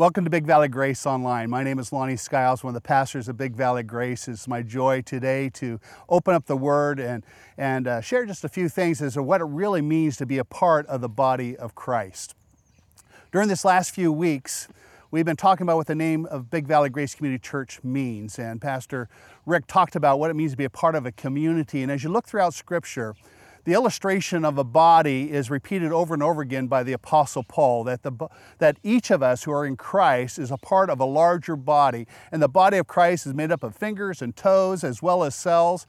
Welcome to Big Valley Grace Online. My name is Lonnie Skiles, one of the pastors of Big Valley Grace. It's my joy today to open up the Word and, and uh, share just a few things as to what it really means to be a part of the body of Christ. During this last few weeks, we've been talking about what the name of Big Valley Grace Community Church means, and Pastor Rick talked about what it means to be a part of a community. And as you look throughout Scripture, the illustration of a body is repeated over and over again by the Apostle Paul that, the, that each of us who are in Christ is a part of a larger body. And the body of Christ is made up of fingers and toes as well as cells.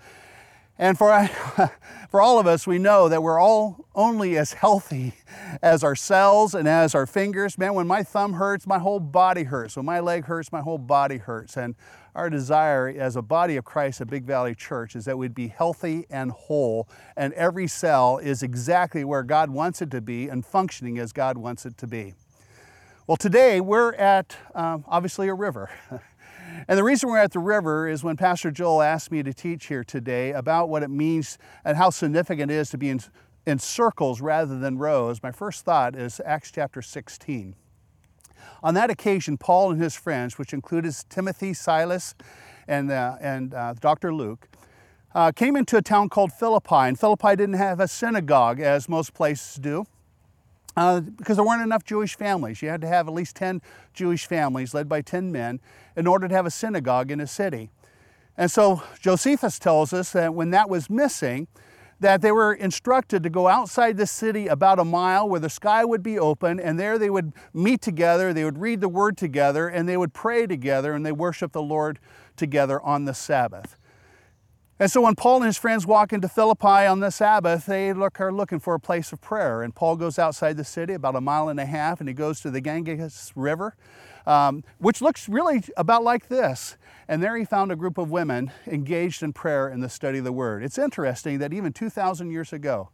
And for, for all of us, we know that we're all only as healthy as our cells and as our fingers. Man, when my thumb hurts, my whole body hurts. When my leg hurts, my whole body hurts. And our desire as a body of Christ at Big Valley Church is that we'd be healthy and whole, and every cell is exactly where God wants it to be and functioning as God wants it to be. Well, today we're at um, obviously a river. and the reason we're at the river is when Pastor Joel asked me to teach here today about what it means and how significant it is to be in, in circles rather than rows, my first thought is Acts chapter 16. On that occasion, Paul and his friends, which included Timothy, Silas, and, uh, and uh, Dr. Luke, uh, came into a town called Philippi. And Philippi didn't have a synagogue, as most places do. Uh, because there weren't enough Jewish families. You had to have at least 10 Jewish families led by 10 men in order to have a synagogue in a city. And so Josephus tells us that when that was missing, that they were instructed to go outside the city about a mile where the sky would be open, and there they would meet together, they would read the word together, and they would pray together, and they worship the Lord together on the Sabbath. And so when Paul and his friends walk into Philippi on the Sabbath, they look, are looking for a place of prayer. And Paul goes outside the city about a mile and a half, and he goes to the Ganges River, um, which looks really about like this. And there he found a group of women engaged in prayer and the study of the Word. It's interesting that even 2,000 years ago,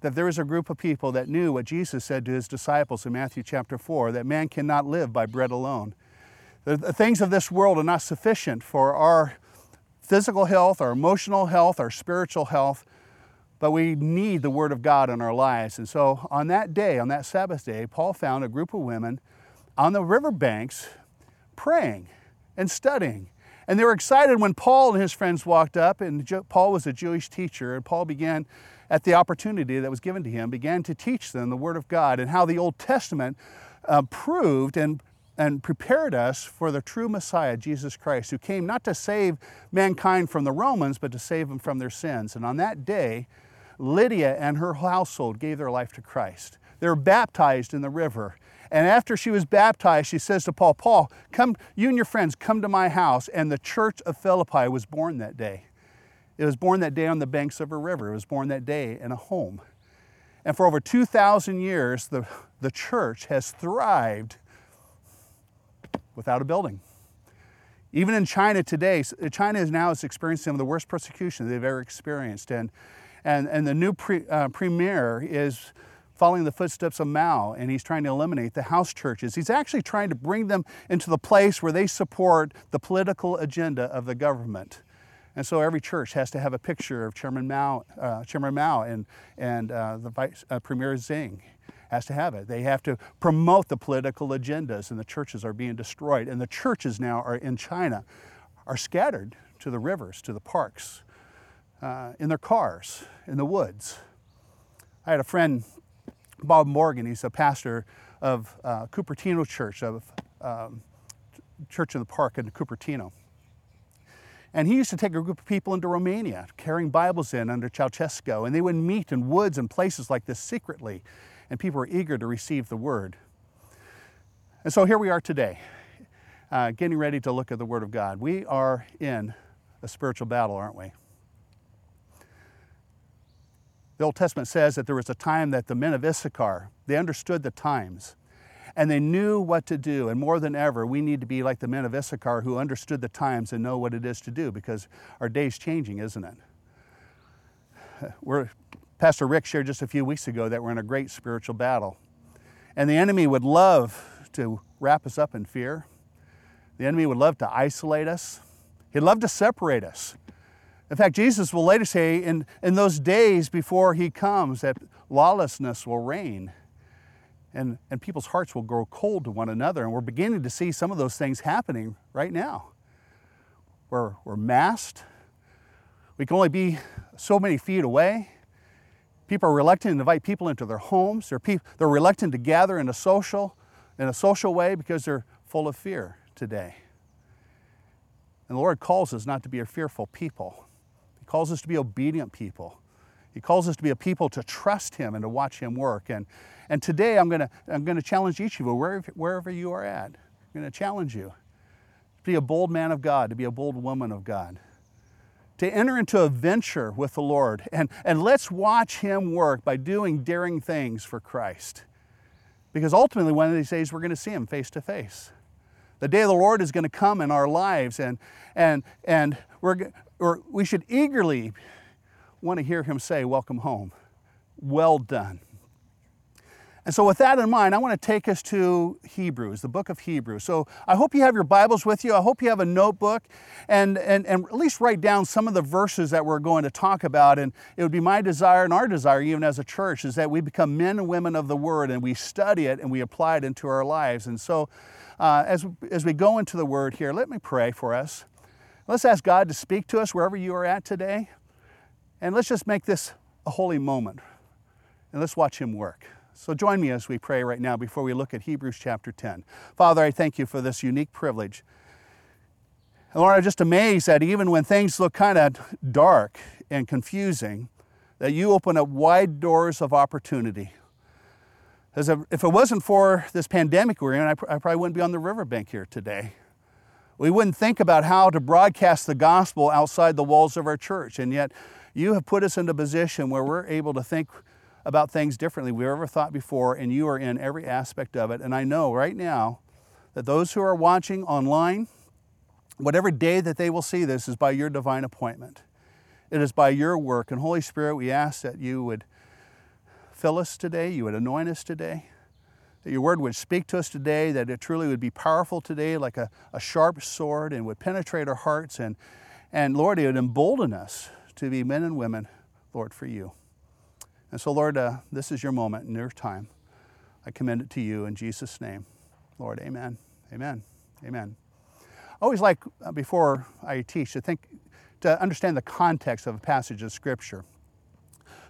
that there was a group of people that knew what Jesus said to his disciples in Matthew chapter 4 that man cannot live by bread alone. The, the things of this world are not sufficient for our physical health, our emotional health, our spiritual health, but we need the Word of God in our lives. And so on that day, on that Sabbath day, Paul found a group of women on the riverbanks praying and studying and they were excited when Paul and his friends walked up, and Paul was a Jewish teacher, and Paul began, at the opportunity that was given to him, began to teach them the Word of God and how the Old Testament uh, proved and and prepared us for the true Messiah, Jesus Christ, who came not to save mankind from the Romans, but to save them from their sins. And on that day, Lydia and her household gave their life to Christ. They were baptized in the river. And after she was baptized, she says to Paul, Paul, come, you and your friends, come to my house. And the church of Philippi was born that day. It was born that day on the banks of a river. It was born that day in a home. And for over 2,000 years, the, the church has thrived without a building. Even in China today, China is now experiencing some of the worst persecution they've ever experienced. And, and, and the new pre, uh, premier is following the footsteps of Mao, and he's trying to eliminate the house churches. He's actually trying to bring them into the place where they support the political agenda of the government. And so every church has to have a picture of Chairman Mao, uh, Chairman Mao and, and uh, the Vice uh, Premier Xing has to have it. They have to promote the political agendas, and the churches are being destroyed. And the churches now are in China are scattered to the rivers, to the parks, uh, in their cars, in the woods. I had a friend Bob Morgan. He's a pastor of uh, Cupertino Church, of um, Church in the Park in Cupertino. And he used to take a group of people into Romania, carrying Bibles in under Ceausescu, and they would meet in woods and places like this secretly, and people were eager to receive the word. And so here we are today, uh, getting ready to look at the Word of God. We are in a spiritual battle, aren't we? The Old Testament says that there was a time that the men of Issachar, they understood the times and they knew what to do. And more than ever, we need to be like the men of Issachar who understood the times and know what it is to do because our day's changing, isn't it? We're, Pastor Rick shared just a few weeks ago that we're in a great spiritual battle. And the enemy would love to wrap us up in fear. The enemy would love to isolate us. He'd love to separate us. In fact, Jesus will later say in, in those days before he comes that lawlessness will reign. And, and people's hearts will grow cold to one another. And we're beginning to see some of those things happening right now. We're, we're masked. We can only be so many feet away. People are reluctant to invite people into their homes. They're, pe- they're reluctant to gather in a social, in a social way because they're full of fear today. And the Lord calls us not to be a fearful people. He calls us to be obedient people. He calls us to be a people to trust Him and to watch Him work. And, and today I'm going to I'm to challenge each of you, wherever, wherever you are at. I'm going to challenge you to be a bold man of God, to be a bold woman of God to enter into a venture with the Lord. And, and let's watch Him work by doing daring things for Christ. Because ultimately, one of these days, we're going to see Him face to face. The day of the Lord is going to come in our lives, and, and, and we're, we should eagerly want to hear Him say, Welcome home. Well done. And so, with that in mind, I want to take us to Hebrews, the book of Hebrews. So, I hope you have your Bibles with you. I hope you have a notebook and, and, and at least write down some of the verses that we're going to talk about. And it would be my desire and our desire, even as a church, is that we become men and women of the Word and we study it and we apply it into our lives. And so, uh, as, as we go into the Word here, let me pray for us. Let's ask God to speak to us wherever you are at today. And let's just make this a holy moment. And let's watch Him work. So join me as we pray right now before we look at Hebrews chapter 10. Father, I thank you for this unique privilege. And Lord, I'm just amazed that even when things look kind of dark and confusing, that you open up wide doors of opportunity. As if it wasn't for this pandemic we're in, I probably wouldn't be on the riverbank here today. We wouldn't think about how to broadcast the gospel outside the walls of our church. And yet, you have put us in a position where we're able to think about things differently we've ever thought before, and you are in every aspect of it. And I know right now that those who are watching online, whatever day that they will see this, is by your divine appointment. It is by your work. And Holy Spirit, we ask that you would fill us today, you would anoint us today, that your word would speak to us today, that it truly would be powerful today, like a, a sharp sword, and would penetrate our hearts. And, and Lord, it would embolden us to be men and women, Lord, for you. And so, Lord, uh, this is your moment and your time. I commend it to you in Jesus' name. Lord, amen. Amen. Amen. I always like, uh, before I teach, to think, to understand the context of a passage of Scripture.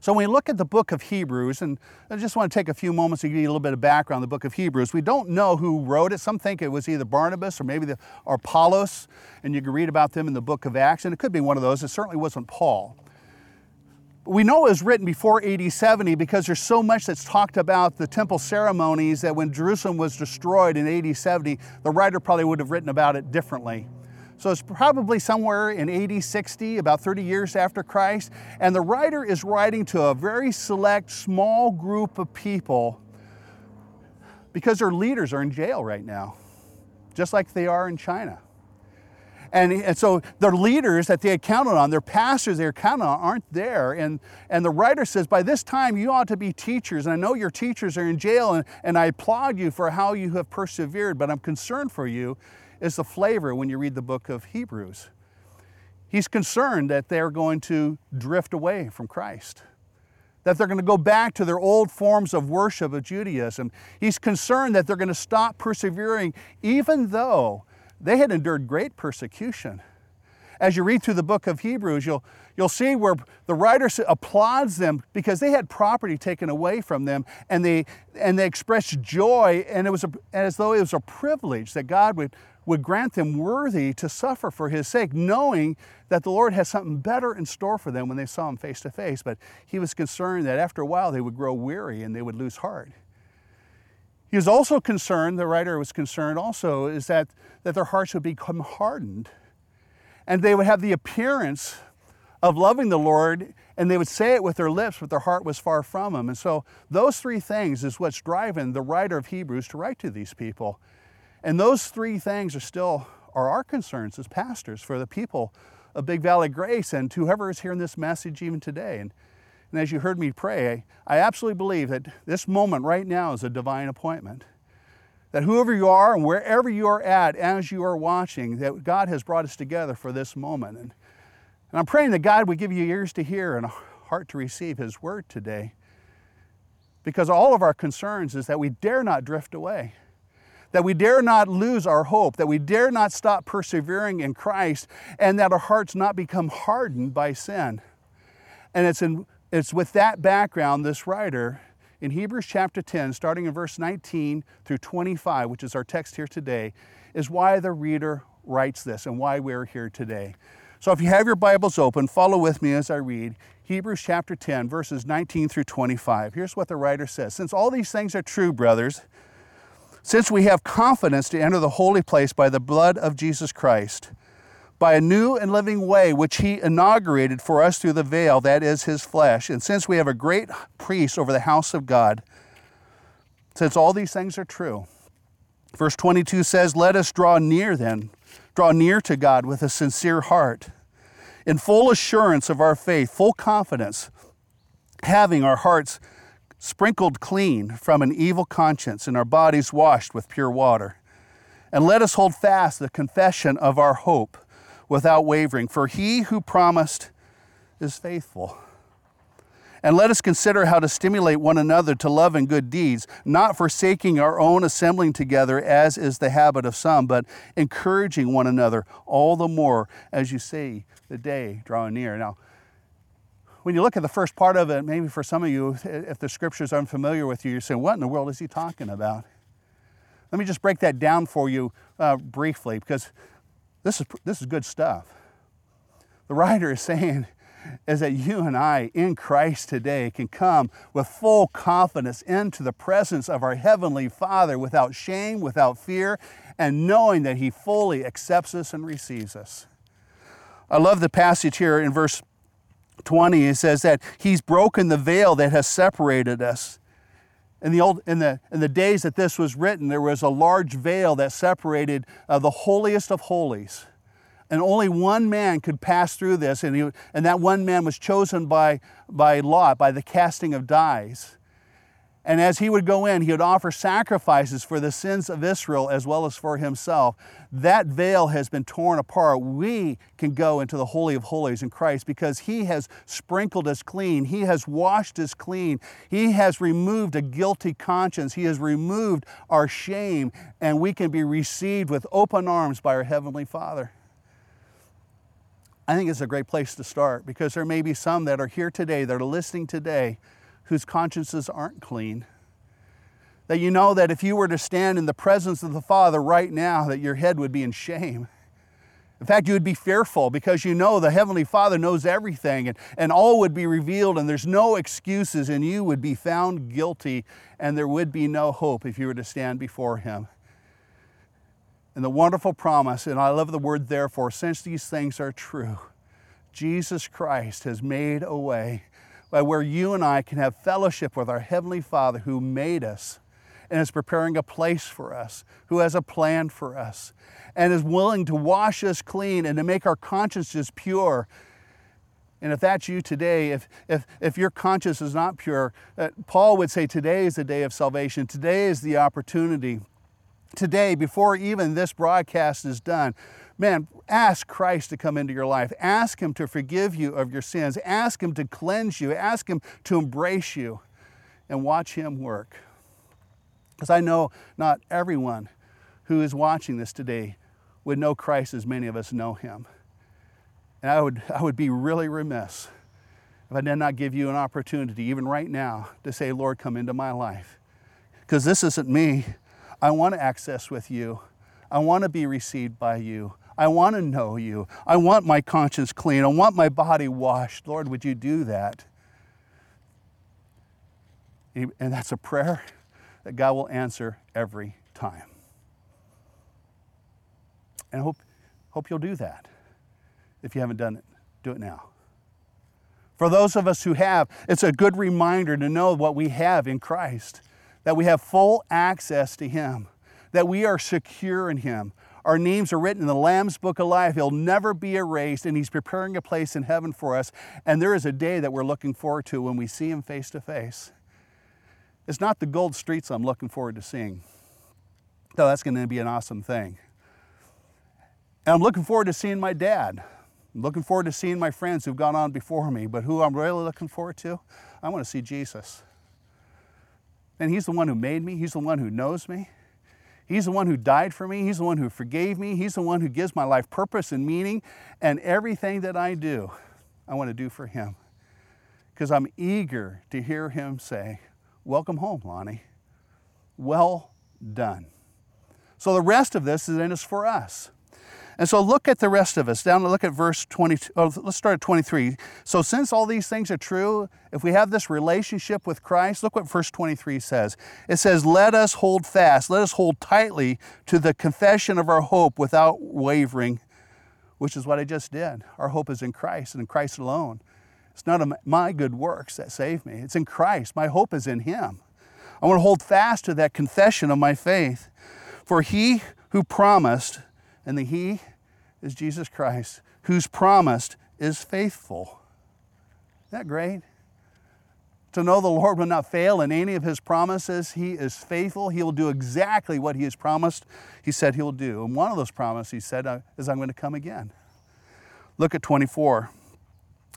So when we look at the book of Hebrews, and I just want to take a few moments to give you a little bit of background on the book of Hebrews. We don't know who wrote it. Some think it was either Barnabas or maybe the, or Apollos, and you can read about them in the book of Acts, and it could be one of those. It certainly wasn't Paul we know it was written before AD 70 because there's so much that's talked about the temple ceremonies that when Jerusalem was destroyed in AD 70, the writer probably would have written about it differently. So it's probably somewhere in AD 60, about 30 years after Christ, and the writer is writing to a very select, small group of people because their leaders are in jail right now, just like they are in China. And, and so their leaders that they had counted on, their pastors they had counted on, aren't there. And, and the writer says, By this time you ought to be teachers. And I know your teachers are in jail, and, and I applaud you for how you have persevered, but I'm concerned for you is the flavor when you read the book of Hebrews. He's concerned that they're going to drift away from Christ that they're going to go back to their old forms of worship of Judaism. He's concerned that they're going to stop persevering, even though they had endured great persecution. As you read through the book of Hebrews, you'll, you'll see where the writer applauds them because they had property taken away from them and they, and they expressed joy, and it was a, as though it was a privilege that God would, would grant them worthy to suffer for His sake, knowing that the Lord has something better in store for them when they saw Him face to face. But He was concerned that after a while they would grow weary and they would lose heart. He was also concerned, the writer was concerned also, is that, that their hearts would become hardened and they would have the appearance of loving the Lord and they would say it with their lips, but their heart was far from Him. And so, those three things is what's driving the writer of Hebrews to write to these people. And those three things are still are our concerns as pastors for the people of Big Valley Grace and whoever is hearing this message even today. And and as you heard me pray, I absolutely believe that this moment right now is a divine appointment. That whoever you are and wherever you are at as you are watching, that God has brought us together for this moment. And, and I'm praying that God would give you ears to hear and a heart to receive His word today. Because all of our concerns is that we dare not drift away, that we dare not lose our hope, that we dare not stop persevering in Christ, and that our hearts not become hardened by sin. And it's, in, it's with that background, this writer in Hebrews chapter 10, starting in verse 19 through 25, which is our text here today, is why the reader writes this and why we're here today. So if you have your Bibles open, follow with me as I read Hebrews chapter 10, verses 19 through 25. Here's what the writer says Since all these things are true, brothers, since we have confidence to enter the holy place by the blood of Jesus Christ, by a new and living way which he inaugurated for us through the veil, that is his flesh, and since we have a great priest over the house of God, since all these things are true, verse 22 says, Let us draw near then draw near to God with a sincere heart, in full assurance of our faith, full confidence, having our hearts sprinkled clean from an evil conscience and our bodies washed with pure water. And let us hold fast the confession of our hope without wavering, for he who promised is faithful. And let us consider how to stimulate one another to love and good deeds, not forsaking our own assembling together, as is the habit of some, but encouraging one another all the more as you see the day drawing near. Now, when you look at the first part of it, maybe for some of you, if the scriptures are unfamiliar with you, you're saying, What in the world is he talking about? Let me just break that down for you uh, briefly because this is, this is good stuff. The writer is saying, is that you and I in Christ today can come with full confidence into the presence of our Heavenly Father without shame, without fear, and knowing that He fully accepts us and receives us. I love the passage here in verse 20. It says that He's broken the veil that has separated us. In the, old, in, the, in the days that this was written, there was a large veil that separated uh, the holiest of holies and only one man could pass through this, and, he, and that one man was chosen by, by Lot, by the casting of dies. And as he would go in, he would offer sacrifices for the sins of Israel as well as for himself. That veil has been torn apart. We can go into the Holy of Holies in Christ because he has sprinkled us clean. He has washed us clean. He has removed a guilty conscience. He has removed our shame, and we can be received with open arms by our Heavenly Father. I think it's a great place to start because there may be some that are here today, that are listening today, whose consciences aren't clean. That you know that if you were to stand in the presence of the Father right now, that your head would be in shame. In fact, you would be fearful because you know the Heavenly Father knows everything and, and all would be revealed, and there's no excuses, and you would be found guilty, and there would be no hope if you were to stand before Him and the wonderful promise, and I love the word therefore, since these things are true, Jesus Christ has made a way where you and I can have fellowship with our Heavenly Father who made us and is preparing a place for us, who has a plan for us, and is willing to wash us clean and to make our consciences pure. And if that's you today, if, if, if your conscience is not pure, uh, Paul would say today is the day of salvation. Today is the opportunity today, before even this broadcast is done, man, ask Christ to come into your life. Ask Him to forgive you of your sins. Ask Him to cleanse you. Ask Him to embrace you and watch Him work. Because I know not everyone who is watching this today would know Christ as many of us know Him. And I would, I would be really remiss if I did not give you an opportunity, even right now, to say, Lord, come into my life. Because this isn't me. I want to access with you. I want to be received by you. I want to know you. I want my conscience clean. I want my body washed. Lord, would you do that? And that's a prayer that God will answer every time. And I hope, hope you'll do that. If you haven't done it, do it now. For those of us who have, it's a good reminder to know what we have in Christ that we have full access to Him, that we are secure in Him. Our names are written in the Lamb's Book of Life. He'll never be erased, and He's preparing a place in heaven for us. And there is a day that we're looking forward to when we see Him face to face. It's not the gold streets I'm looking forward to seeing, though that's going to be an awesome thing. And I'm looking forward to seeing my dad. I'm looking forward to seeing my friends who've gone on before me, but who I'm really looking forward to, I want to see Jesus. And He's the one who made me, He's the one who knows me. He's the one who died for me. He's the one who forgave me. He's the one who gives my life purpose and meaning. And everything that I do, I want to do for Him. Because I'm eager to hear Him say, Welcome home, Lonnie. Well done. So the rest of this then is for us. And so look at the rest of us. Down to look at verse 22. Oh, let's start at 23. So since all these things are true, if we have this relationship with Christ, look what verse 23 says. It says, Let us hold fast, let us hold tightly to the confession of our hope without wavering, which is what I just did. Our hope is in Christ and in Christ alone. It's not my good works that save me, it's in Christ. My hope is in Him. I want to hold fast to that confession of my faith. For He who promised, and the He is Jesus Christ, who's promised is faithful. Isn't that great? To know the Lord will not fail in any of his promises. He is faithful. He will do exactly what he has promised. He said he will do. And one of those promises he said uh, is, I'm going to come again. Look at 24.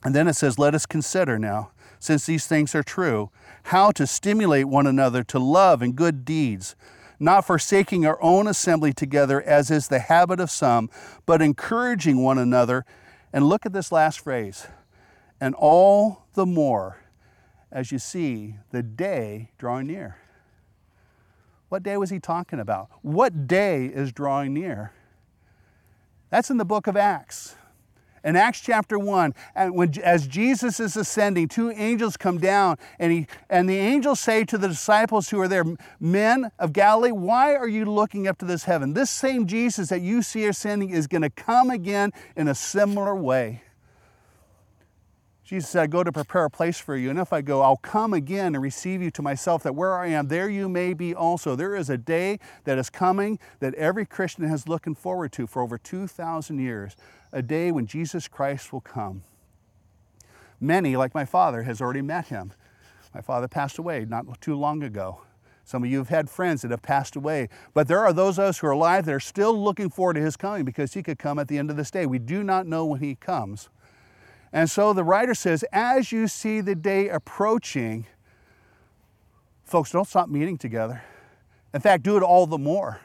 And then it says, Let us consider now, since these things are true, how to stimulate one another to love and good deeds not forsaking our own assembly together, as is the habit of some, but encouraging one another. And look at this last phrase and all the more as you see the day drawing near. What day was he talking about? What day is drawing near? That's in the book of Acts. In Acts chapter 1, and when, as Jesus is ascending, two angels come down, and, he, and the angels say to the disciples who are there, Men of Galilee, why are you looking up to this heaven? This same Jesus that you see ascending is going to come again in a similar way. Jesus said, I go to prepare a place for you, and if I go, I'll come again and receive you to myself, that where I am, there you may be also. There is a day that is coming that every Christian has looking forward to for over 2,000 years a day when Jesus Christ will come. Many, like my father, has already met him. My father passed away not too long ago. Some of you have had friends that have passed away, but there are those of us who are alive that are still looking forward to his coming because he could come at the end of this day. We do not know when he comes. And so the writer says, as you see the day approaching, folks, don't stop meeting together. In fact, do it all the more.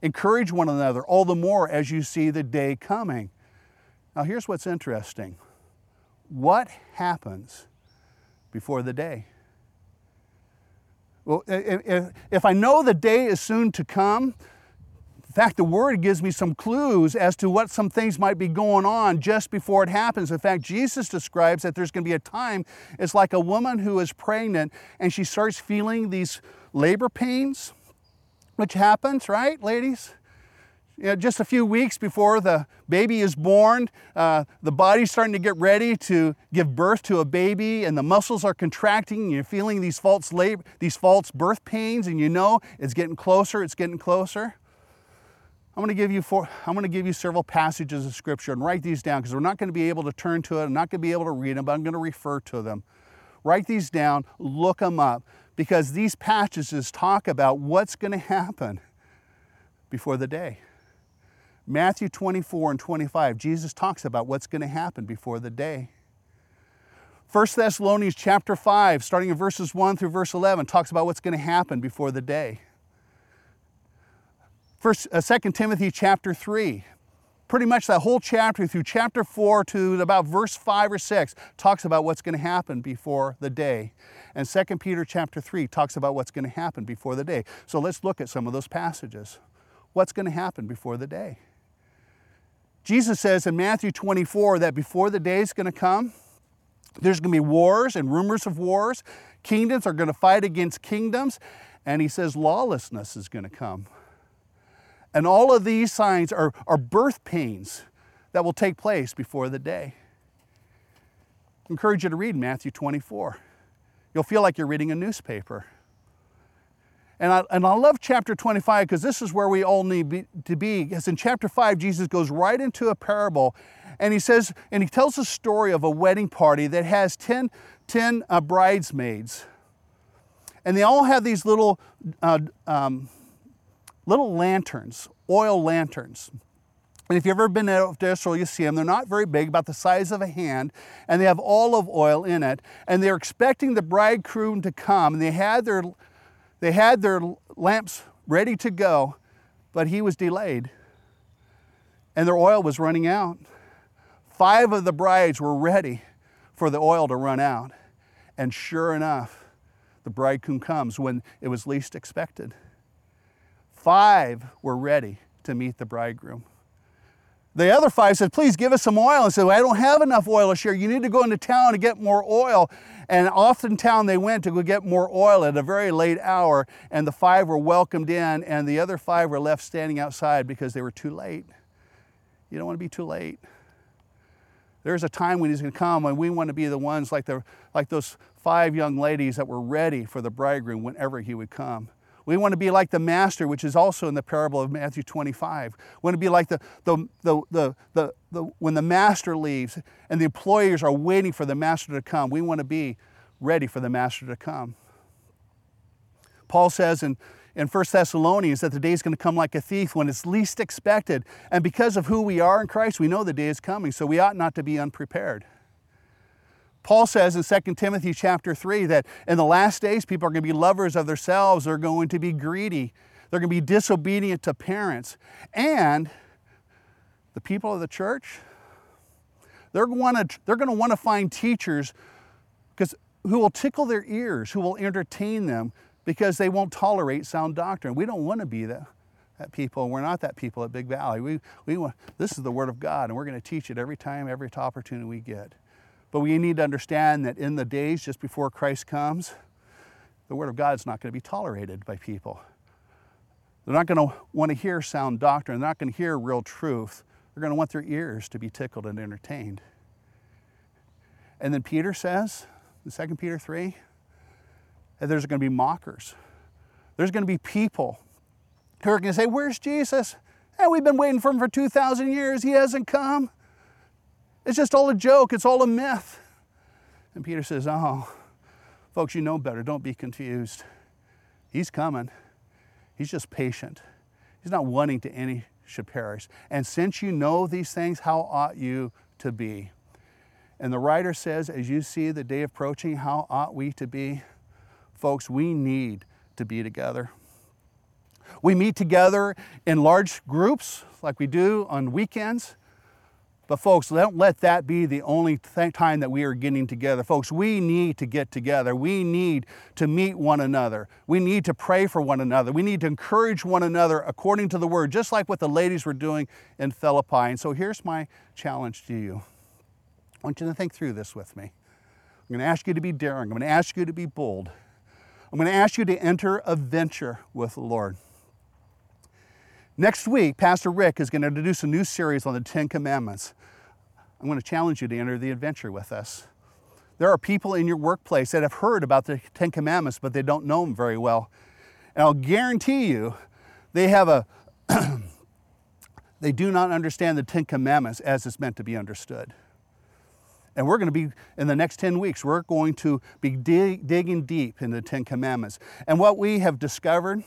Encourage one another all the more as you see the day coming. Now, here's what's interesting what happens before the day? Well, if, I know the day is soon to come, in fact, the word gives me some clues as to what some things might be going on just before it happens. In fact, Jesus describes that there's going to be a time, it's like a woman who is pregnant and she starts feeling these labor pains, which happens, right, ladies? You know, just a few weeks before the baby is born, uh, the body's starting to get ready to give birth to a baby, and the muscles are contracting. And you're feeling these false labor, these false birth pains, and you know it's getting closer. It's getting closer. I'm going to give you four, I'm going to give you several passages of scripture and write these down because we're not going to be able to turn to it. I'm not going to be able to read them, but I'm going to refer to them. Write these down, look them up, because these passages talk about what's going to happen before the day. Matthew 24 and 25, Jesus talks about what's going to happen before the day. 1 Thessalonians chapter 5, starting in verses 1 through verse 11, talks about what's going to happen before the day. First, uh, 2 Timothy chapter 3, pretty much that whole chapter through chapter 4 to about verse 5 or 6 talks about what's going to happen before the day. And 2 Peter chapter 3 talks about what's going to happen before the day. So let's look at some of those passages. What's going to happen before the day? Jesus says in Matthew 24 that before the day is going to come, there's going to be wars and rumors of wars. Kingdoms are going to fight against kingdoms. And he says lawlessness is going to come. And all of these signs are, are birth pains that will take place before the day. I encourage you to read Matthew 24. You'll feel like you're reading a newspaper. And I, and I love chapter 25 because this is where we all need be, to be. Because in chapter 5, Jesus goes right into a parable and he says, and he tells a story of a wedding party that has 10, 10 uh, bridesmaids. And they all have these little, uh, um, little lanterns, oil lanterns. And if you've ever been out to Israel, you see them. They're not very big, about the size of a hand, and they have olive oil in it. And they're expecting the bridegroom to come. And they had their They had their lamps ready to go, but he was delayed. And their oil was running out. Five of the brides were ready for the oil to run out. And sure enough, the bridegroom comes when it was least expected. Five were ready to meet the bridegroom. The other five said, Please give us some oil. And said, well, I don't have enough oil to share. You need to go into town to get more oil. And off in town they went to go get more oil at a very late hour. And the five were welcomed in, and the other five were left standing outside because they were too late. You don't want to be too late. There's a time when he's going to come when we want to be the ones like, the, like those five young ladies that were ready for the bridegroom whenever he would come. We want to be like the master, which is also in the parable of Matthew 25. We want to be like the, the, the, the, when the master leaves and the employers are waiting for the master to come. We want to be ready for the master to come. Paul says in, in 1 Thessalonians that the day is going to come like a thief when it's least expected. And because of who we are in Christ, we know the day is coming, so we ought not to be unprepared. Paul says in 2 Timothy chapter 3 that in the last days people are going to be lovers of themselves, they're going to be greedy, they're going to be disobedient to parents. And the people of the church, they're going to, they're going to want to find teachers because who will tickle their ears, who will entertain them because they won't tolerate sound doctrine. We don't want to be that, that people. We're not that people at Big Valley. We, we want, this is the Word of God, and we're going to teach it every time, every opportunity we get. But we need to understand that in the days just before Christ comes, the Word of God is not going to be tolerated by people. They're not going to want to hear sound doctrine. They're not going to hear real truth. They're going to want their ears to be tickled and entertained. And then Peter says, in 2 Peter 3, that there's going to be mockers. There's going to be people who are going to say, Where's Jesus? Hey, we've been waiting for him for 2,000 years. He hasn't come. It's just all a joke, it's all a myth. And Peter says, Oh, folks, you know better. Don't be confused. He's coming. He's just patient. He's not wanting to any should perish. And since you know these things, how ought you to be? And the writer says, as you see the day approaching, how ought we to be? Folks, we need to be together. We meet together in large groups like we do on weekends. But, folks, don't let that be the only th- time that we are getting together. Folks, we need to get together. We need to meet one another. We need to pray for one another. We need to encourage one another according to the word, just like what the ladies were doing in Philippi. And so, here's my challenge to you I want you to think through this with me. I'm going to ask you to be daring, I'm going to ask you to be bold. I'm going to ask you to enter a venture with the Lord. Next week, Pastor Rick is going to introduce a new series on the Ten Commandments. I'm going to challenge you to enter the adventure with us. There are people in your workplace that have heard about the Ten Commandments, but they don't know them very well. And I'll guarantee you, they have a they do not understand the Ten Commandments as it's meant to be understood. And we're going to be, in the next 10 weeks, we're going to be dig, digging deep in the Ten Commandments. And what we have discovered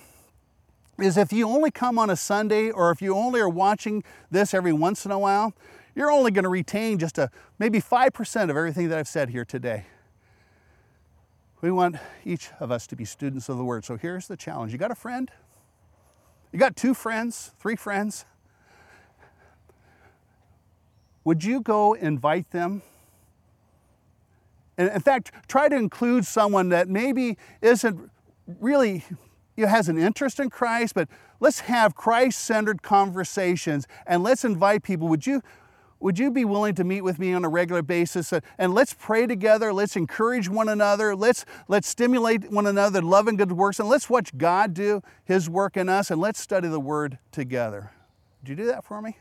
is if you only come on a Sunday or if you only are watching this every once in a while, you're only going to retain just a maybe 5% of everything that I've said here today. We want each of us to be students of the Word. So here's the challenge you got a friend? You got two friends, three friends? Would you go invite them? And in fact, try to include someone that maybe isn't really you know, has an interest in Christ, but let's have Christ-centered conversations and let's invite people. Would you would you be willing to meet with me on a regular basis? And let's pray together. Let's encourage one another. Let's, let's stimulate one another, love and good works. And let's watch God do His work in us. And let's study the Word together. Would you do that for me?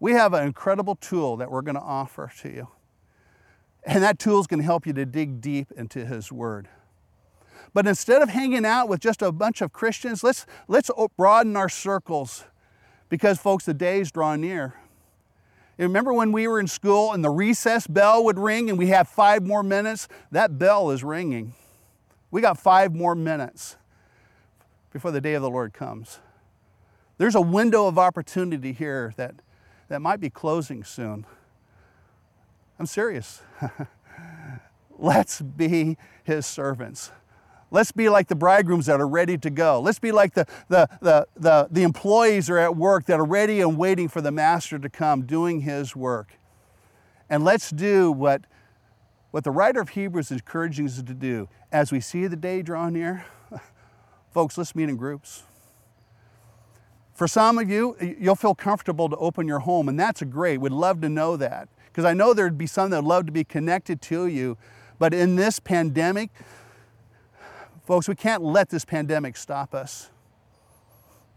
We have an incredible tool that we're going to offer to you. And that tool is going to help you to dig deep into His Word. But instead of hanging out with just a bunch of Christians, let's, let's broaden our circles because, folks, the day is drawing near. Remember when we were in school and the recess bell would ring and we have five more minutes? That bell is ringing. We got five more minutes before the day of the Lord comes. There's a window of opportunity here that, that might be closing soon. I'm serious. Let's be his servants. Let's be like the bridegrooms that are ready to go. Let's be like the, the, the, the, the employees are at work that are ready and waiting for the master to come, doing his work. And let's do what, what the writer of Hebrews is encouraging us to do as we see the day draw near. Folks, let's meet in groups. For some of you, you'll feel comfortable to open your home, and that's great. We'd love to know that because I know there'd be some that would love to be connected to you. But in this pandemic, Folks, we can't let this pandemic stop us.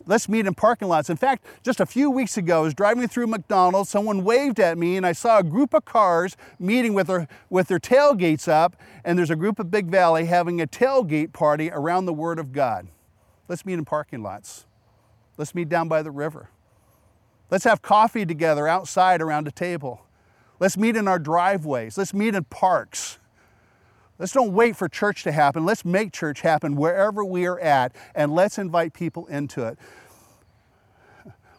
Let's meet in parking lots. In fact, just a few weeks ago, I was driving through McDonald's. Someone waved at me, and I saw a group of cars meeting with their, with their tailgates up. And there's a group of Big Valley having a tailgate party around the Word of God. Let's meet in parking lots. Let's meet down by the river. Let's have coffee together outside around a table. Let's meet in our driveways. Let's meet in parks. Let's don't wait for church to happen. Let's make church happen wherever we are at, and let's invite people into it.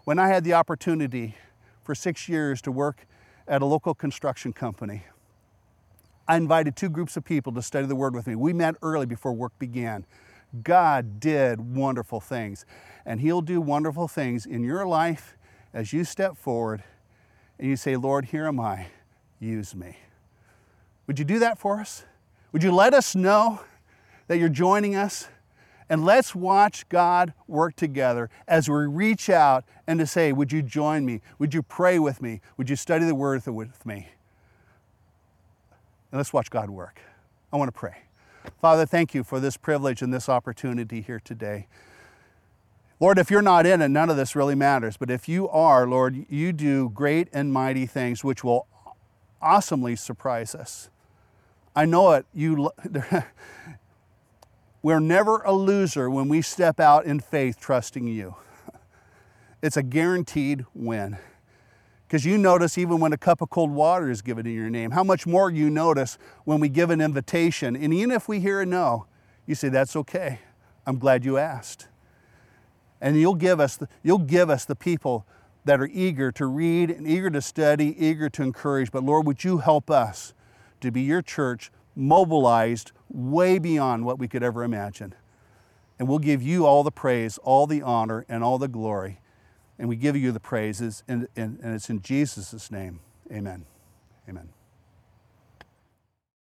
When I had the opportunity for six years to work at a local construction company, I invited two groups of people to study the Word with me. We met early before work began. God did wonderful things, and He'll do wonderful things in your life as you step forward and you say, Lord, here am I, use me. Would you do that for us? Would you let us know that you're joining us? And let's watch God work together as we reach out and to say, Would you join me? Would you pray with me? Would you study the Word with me? And let's watch God work. I want to pray. Father, thank you for this privilege and this opportunity here today. Lord, if you're not in it, none of this really matters. But if you are, Lord, you do great and mighty things which will awesomely surprise us. I know it. You, we're never a loser when we step out in faith trusting you. It's a guaranteed win. Because you notice even when a cup of cold water is given in your name, how much more you notice when we give an invitation. And even if we hear a no, you say, That's okay. I'm glad you asked. And you'll give us the, you'll give us the people that are eager to read and eager to study, eager to encourage. But Lord, would you help us to be your church mobilized way beyond what we could ever imagine. And we'll give you all the praise, all the honor, and all the glory. And we give you the praises, and, and, and it's in Jesus' name. Amen. Amen.